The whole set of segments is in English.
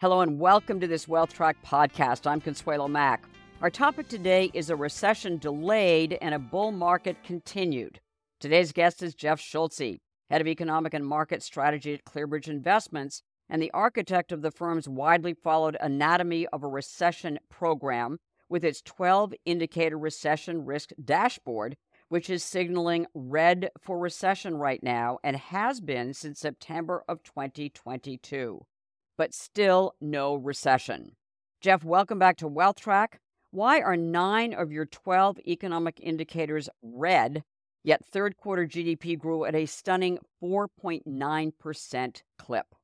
Hello and welcome to this WealthTrack podcast. I'm Consuelo Mack. Our topic today is a recession delayed and a bull market continued. Today's guest is Jeff Schulze, head of economic and market strategy at ClearBridge Investments and the architect of the firm's widely followed Anatomy of a Recession program with its 12 indicator recession risk dashboard, which is signaling red for recession right now and has been since September of 2022 but still no recession. Jeff, welcome back to WealthTrack. Why are nine of your 12 economic indicators red, yet third quarter GDP grew at a stunning 4.9% clip?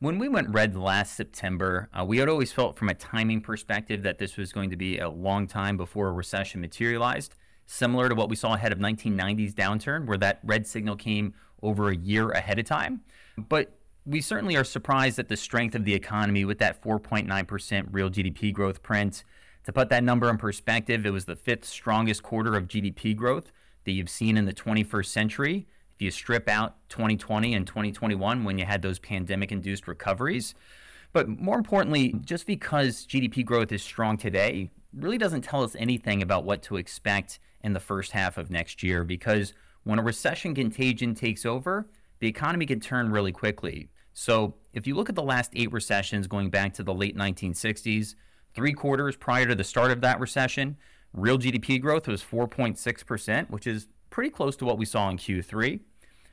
When we went red last September, uh, we had always felt from a timing perspective that this was going to be a long time before a recession materialized, similar to what we saw ahead of 1990s downturn, where that red signal came over a year ahead of time. But we certainly are surprised at the strength of the economy with that 4.9% real GDP growth print. To put that number in perspective, it was the fifth strongest quarter of GDP growth that you've seen in the 21st century. If you strip out 2020 and 2021 when you had those pandemic induced recoveries. But more importantly, just because GDP growth is strong today really doesn't tell us anything about what to expect in the first half of next year because when a recession contagion takes over, the economy can turn really quickly. So, if you look at the last eight recessions going back to the late 1960s, three quarters prior to the start of that recession, real GDP growth was 4.6%, which is pretty close to what we saw in Q3.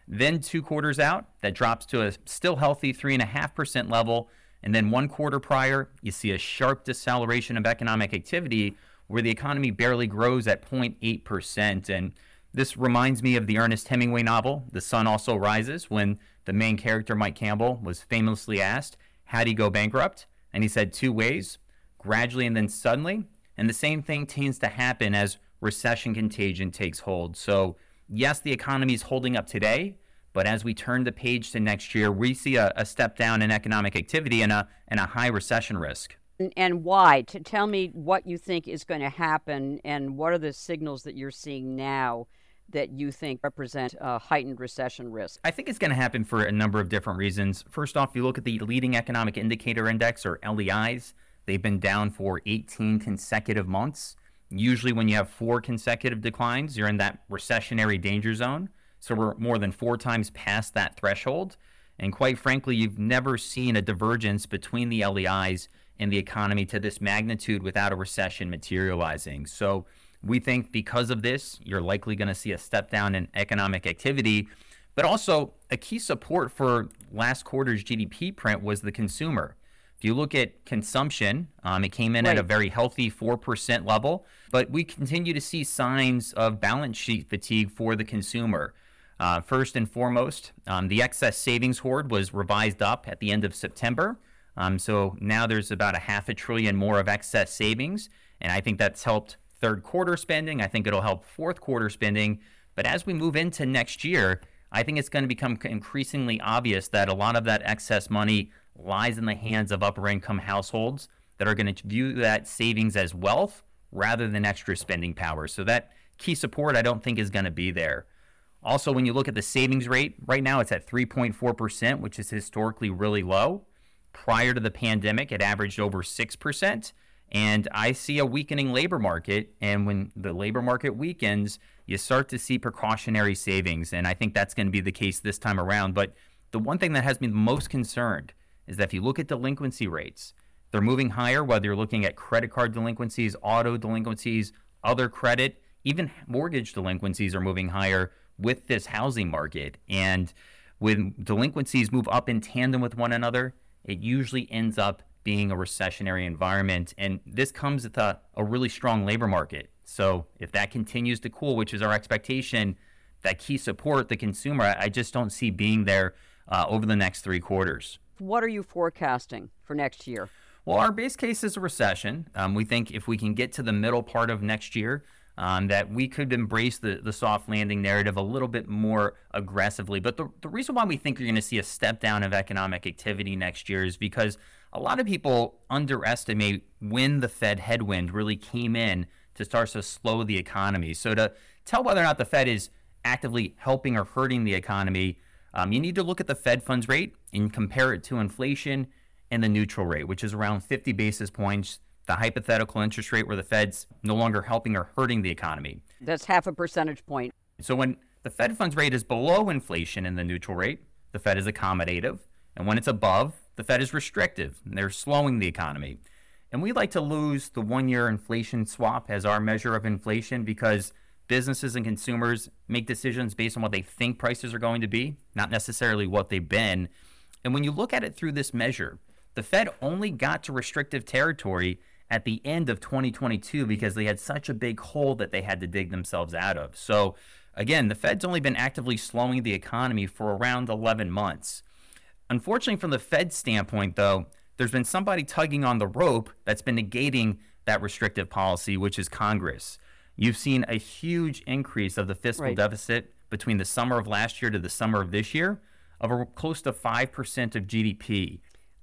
Then, two quarters out, that drops to a still healthy 3.5% level. And then, one quarter prior, you see a sharp deceleration of economic activity where the economy barely grows at 0.8%. And this reminds me of the Ernest Hemingway novel, The Sun Also Rises, when the main character, Mike Campbell, was famously asked, How'd he go bankrupt? And he said two ways gradually and then suddenly. And the same thing tends to happen as recession contagion takes hold. So, yes, the economy is holding up today, but as we turn the page to next year, we see a, a step down in economic activity and a, and a high recession risk. And why? To tell me what you think is going to happen and what are the signals that you're seeing now that you think represent a heightened recession risk? I think it's going to happen for a number of different reasons. First off, you look at the leading economic indicator index or LEIs, they've been down for 18 consecutive months. Usually, when you have four consecutive declines, you're in that recessionary danger zone. So, we're more than four times past that threshold. And quite frankly, you've never seen a divergence between the LEIs and the economy to this magnitude without a recession materializing. So, we think because of this, you're likely going to see a step down in economic activity. But also, a key support for last quarter's GDP print was the consumer. If you look at consumption, um, it came in right. at a very healthy 4% level, but we continue to see signs of balance sheet fatigue for the consumer. Uh, first and foremost, um, the excess savings hoard was revised up at the end of September. Um, so now there's about a half a trillion more of excess savings, and I think that's helped third quarter spending. I think it'll help fourth quarter spending. But as we move into next year, I think it's going to become increasingly obvious that a lot of that excess money lies in the hands of upper income households that are going to view that savings as wealth rather than extra spending power. So that key support I don't think is going to be there. Also, when you look at the savings rate, right now it's at 3.4%, which is historically really low. Prior to the pandemic, it averaged over 6%. And I see a weakening labor market. And when the labor market weakens, you start to see precautionary savings. And I think that's going to be the case this time around. But the one thing that has me most concerned is that if you look at delinquency rates, they're moving higher, whether you're looking at credit card delinquencies, auto delinquencies, other credit, even mortgage delinquencies are moving higher with this housing market. And when delinquencies move up in tandem with one another, it usually ends up being a recessionary environment. And this comes with a, a really strong labor market. So if that continues to cool, which is our expectation, that key support, the consumer, I just don't see being there uh, over the next three quarters. What are you forecasting for next year? Well, our base case is a recession. Um, we think if we can get to the middle part of next year, um, that we could embrace the, the soft landing narrative a little bit more aggressively. But the, the reason why we think you're going to see a step down of economic activity next year is because a lot of people underestimate when the Fed headwind really came in to start to slow the economy. So to tell whether or not the Fed is actively helping or hurting the economy, um, you need to look at the Fed funds rate and compare it to inflation. and the neutral rate, which is around 50 basis points, the hypothetical interest rate where the Fed's no longer helping or hurting the economy. That's half a percentage point. So when the Fed funds rate is below inflation and the neutral rate, the Fed is accommodative. And when it's above, the Fed is restrictive. And they're slowing the economy. And we like to lose the one year inflation swap as our measure of inflation because businesses and consumers make decisions based on what they think prices are going to be, not necessarily what they've been. And when you look at it through this measure, the Fed only got to restrictive territory at the end of 2022 because they had such a big hole that they had to dig themselves out of. So, again, the Fed's only been actively slowing the economy for around 11 months. Unfortunately, from the Fed standpoint, though, there's been somebody tugging on the rope that's been negating that restrictive policy, which is Congress. You've seen a huge increase of the fiscal right. deficit between the summer of last year to the summer of this year of close to 5% of GDP.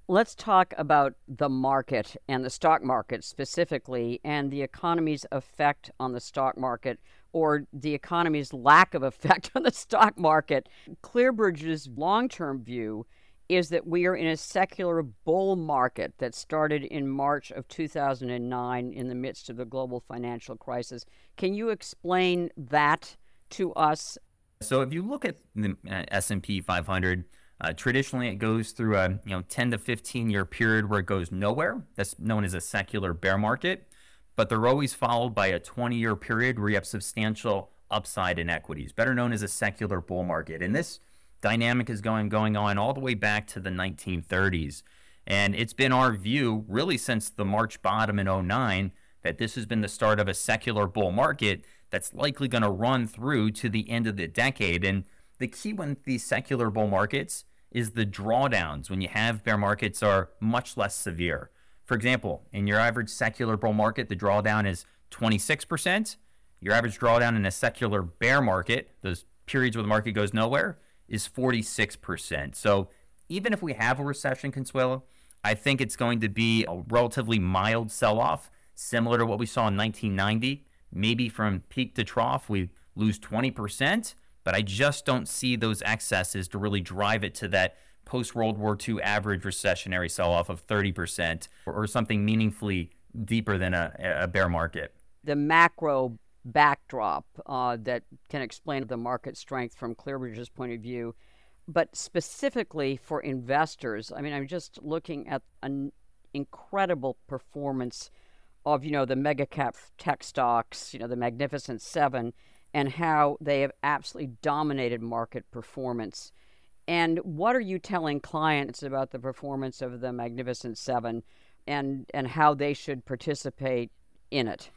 Let's talk about the market and the stock market specifically and the economy's effect on the stock market or the economy's lack of effect on the stock market. ClearBridge's long term view is that we are in a secular bull market that started in March of 2009 in the midst of the global financial crisis. Can you explain that to us? So if you look at the uh, S&P 500, uh, traditionally, it goes through a you know 10 to 15 year period where it goes nowhere. That's known as a secular bear market. But they're always followed by a 20 year period where you have substantial upside in equities, better known as a secular bull market. And this dynamic is going going on all the way back to the 1930s. And it's been our view really since the March bottom in 09 that this has been the start of a secular bull market that's likely going to run through to the end of the decade. And the key when these secular bull markets is the drawdowns when you have bear markets are much less severe. For example, in your average secular bull market, the drawdown is 26%. Your average drawdown in a secular bear market, those periods where the market goes nowhere, is 46%. So even if we have a recession, Consuelo, I think it's going to be a relatively mild sell off, similar to what we saw in 1990. Maybe from peak to trough, we lose 20%, but I just don't see those excesses to really drive it to that post World War II average recessionary sell off of 30% or, something meaningfully deeper than a, a bear market. The macro backdrop uh, that can explain the market strength from ClearBridge's point of view. But specifically for investors, I mean, I'm just looking at an incredible performance of, you know, the mega cap tech stocks, you know, the Magnificent Seven, and how they have absolutely dominated market performance. And what are you telling clients about the performance of the Magnificent Seven and, and how they should participate in it?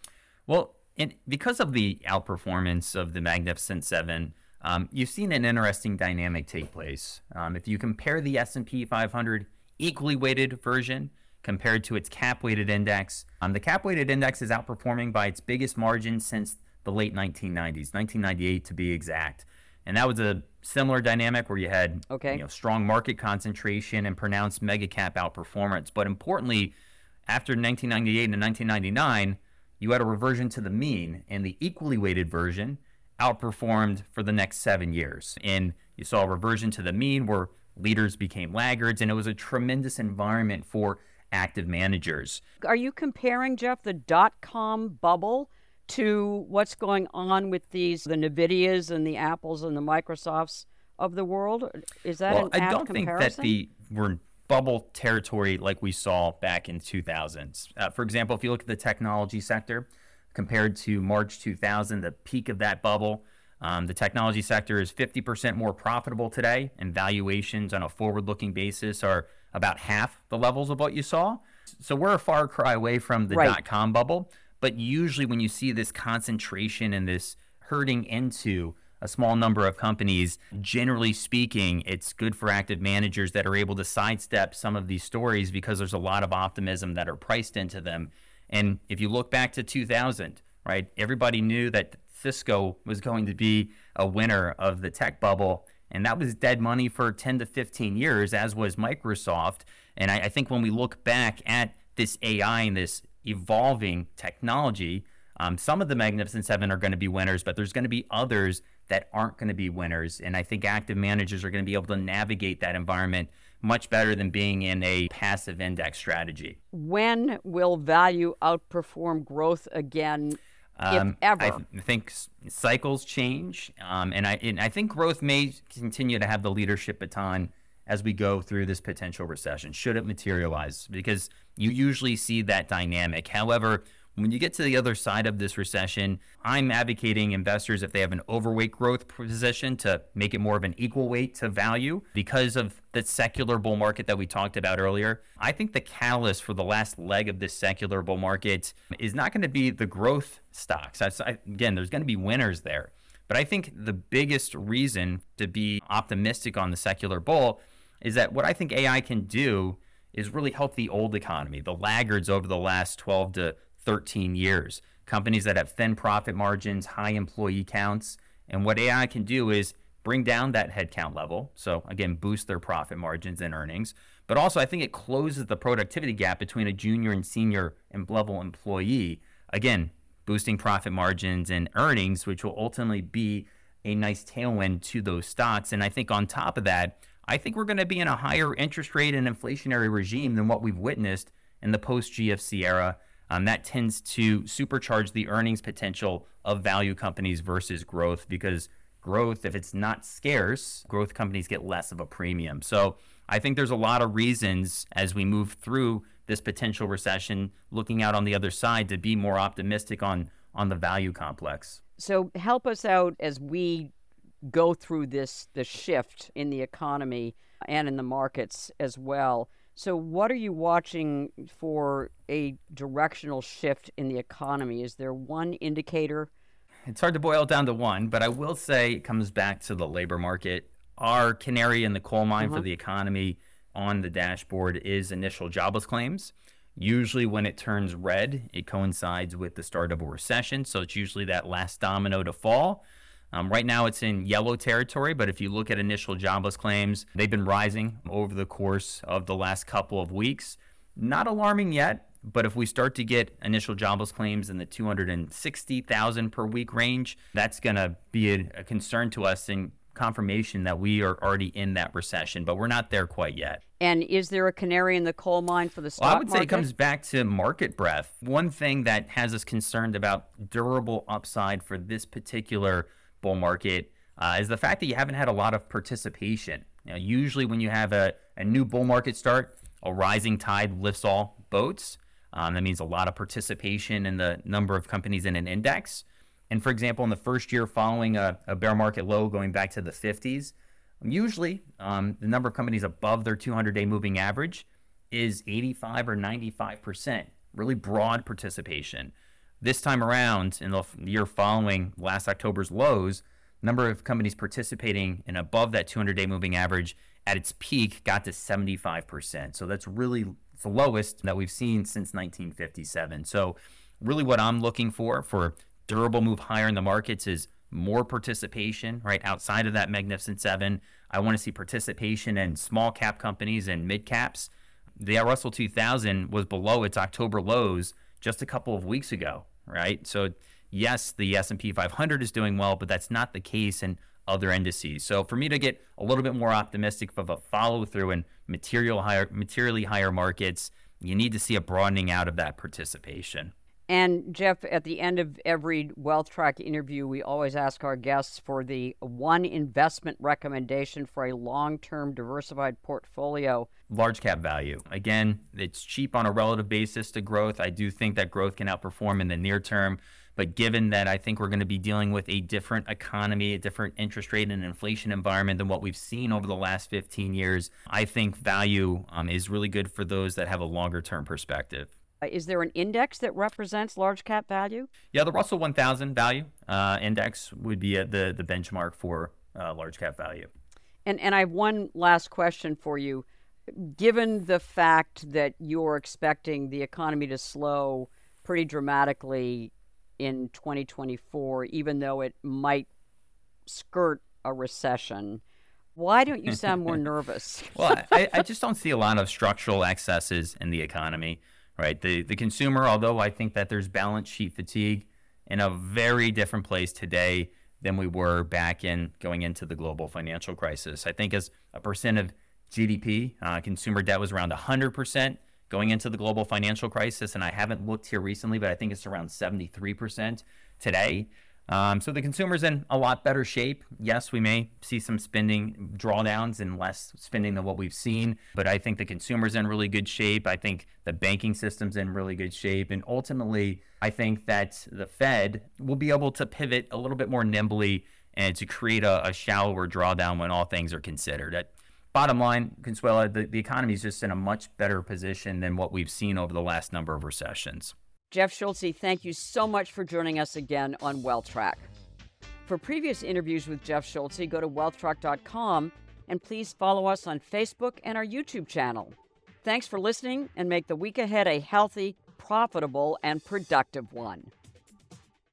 Well, and because of the outperformance of the Magnificent Seven, um, you've seen an interesting dynamic take place. Um, if you compare the S&P 500 equally weighted version compared to its cap-weighted index, um, the cap-weighted index is outperforming by its biggest margin since the late 1990s, 1998 to be exact. And that was a similar dynamic where you had okay. you know, strong market concentration and pronounced mega cap outperformance. But importantly, after 1998 and 1999, you had a reversion to the mean, and the equally weighted version outperformed for the next seven years. And you saw a reversion to the mean where leaders became laggards, and it was a tremendous environment for active managers. Are you comparing, Jeff, the dot com bubble to what's going on with these, the NVIDIAs and the Apples and the Microsofts of the world? Is that well, an I don't comparison? think that the we're bubble territory like we saw back in 2000s. Uh, for example, if you look at the technology sector compared to March 2000, the peak of that bubble, um, the technology sector is 50% more profitable today, and valuations on a forward looking basis are about half the levels of what you saw. So we're a far cry away from the right. dot com bubble. But usually, when you see this concentration and this herding into a small number of companies. Generally speaking, it's good for active managers that are able to sidestep some of these stories because there's a lot of optimism that are priced into them. And if you look back to 2000, right, everybody knew that Cisco was going to be a winner of the tech bubble. And that was dead money for 10 to 15 years, as was Microsoft. And I, I think when we look back at this AI and this evolving technology, um, some of the Magnificent Seven are going to be winners, but there's going to be others that aren't going to be winners. And I think active managers are going to be able to navigate that environment much better than being in a passive index strategy. When will value outperform growth again? Um, if ever. I th- think cycles change, um, and I and I think growth may continue to have the leadership baton as we go through this potential recession, should it materialize, because you usually see that dynamic. However, when you get to the other side of this recession, I'm advocating investors if they have an overweight growth position to make it more of an equal weight to value because of the secular bull market that we talked about earlier. I think the catalyst for the last leg of this secular bull market is not going to be the growth stocks. I, again, there's going to be winners there. But I think the biggest reason to be optimistic on the secular bull is that what I think AI can do is really help the old economy, the laggards over the last 12 to 13 years, companies that have thin profit margins, high employee counts. And what AI can do is bring down that headcount level. So, again, boost their profit margins and earnings. But also, I think it closes the productivity gap between a junior and senior level employee. Again, boosting profit margins and earnings, which will ultimately be a nice tailwind to those stocks. And I think on top of that, I think we're going to be in a higher interest rate and inflationary regime than what we've witnessed in the post GFC era. Um, that tends to supercharge the earnings potential of value companies versus growth because growth, if it's not scarce, growth companies get less of a premium. So I think there's a lot of reasons as we move through this potential recession, looking out on the other side to be more optimistic on on the value complex. So help us out as we go through this the shift in the economy and in the markets as well. So, what are you watching for a directional shift in the economy? Is there one indicator? It's hard to boil it down to one, but I will say it comes back to the labor market. Our canary in the coal mine uh-huh. for the economy on the dashboard is initial jobless claims. Usually, when it turns red, it coincides with the start of a recession. So, it's usually that last domino to fall. Um, right now, it's in yellow territory, but if you look at initial jobless claims, they've been rising over the course of the last couple of weeks. Not alarming yet, but if we start to get initial jobless claims in the 260,000 per week range, that's going to be a, a concern to us and confirmation that we are already in that recession, but we're not there quite yet. And is there a canary in the coal mine for the stock well, I would market? say it comes back to market breadth. One thing that has us concerned about durable upside for this particular bull market uh, is the fact that you haven't had a lot of participation. Now, usually, when you have a, a new bull market start, a rising tide lifts all boats. Um, that means a lot of participation in the number of companies in an index. And for example, in the first year following a, a bear market low going back to the 50s, usually um, the number of companies above their 200 day moving average is 85 or 95%, really broad participation. This time around, in the year following last October's lows, number of companies participating in above that 200-day moving average at its peak got to 75%. So that's really the lowest that we've seen since 1957. So really what I'm looking for for durable move higher in the markets is more participation, right? Outside of that Magnificent Seven, I want to see participation in small cap companies and mid caps. The Russell 2000 was below its October lows just a couple of weeks ago, right? So yes, the S&P 500 is doing well, but that's not the case in other indices. So for me to get a little bit more optimistic of a follow through in material higher, materially higher markets, you need to see a broadening out of that participation. And Jeff, at the end of every WealthTrack interview, we always ask our guests for the one investment recommendation for a long term diversified portfolio. Large cap value. Again, it's cheap on a relative basis to growth. I do think that growth can outperform in the near term. But given that I think we're going to be dealing with a different economy, a different interest rate and inflation environment than what we've seen over the last 15 years, I think value um, is really good for those that have a longer term perspective. Uh, is there an index that represents large cap value? Yeah, the Russell 1000 value uh, index would be the, the benchmark for uh, large cap value. And, and I have one last question for you. Given the fact that you're expecting the economy to slow pretty dramatically in 2024, even though it might skirt a recession, why don't you sound more nervous? well, I, I, just don't see a lot of structural excesses in the economy right? The the consumer, although I think that there's balance sheet fatigue in a very different place today than we were back in going into the global financial crisis. I think as a percent of GDP. Uh, consumer debt was around 100% going into the global financial crisis. And I haven't looked here recently, but I think it's around 73% today. Um, so the consumer's in a lot better shape. Yes, we may see some spending drawdowns and less spending than what we've seen, but I think the consumer's in really good shape. I think the banking system's in really good shape. And ultimately, I think that the Fed will be able to pivot a little bit more nimbly and to create a, a shallower drawdown when all things are considered. At bottom line, Consuelo, the, the economy is just in a much better position than what we've seen over the last number of recessions. Jeff Schulze, thank you so much for joining us again on WealthTrack. For previous interviews with Jeff Schulze, go to wealthtrack.com and please follow us on Facebook and our YouTube channel. Thanks for listening and make the week ahead a healthy, profitable, and productive one.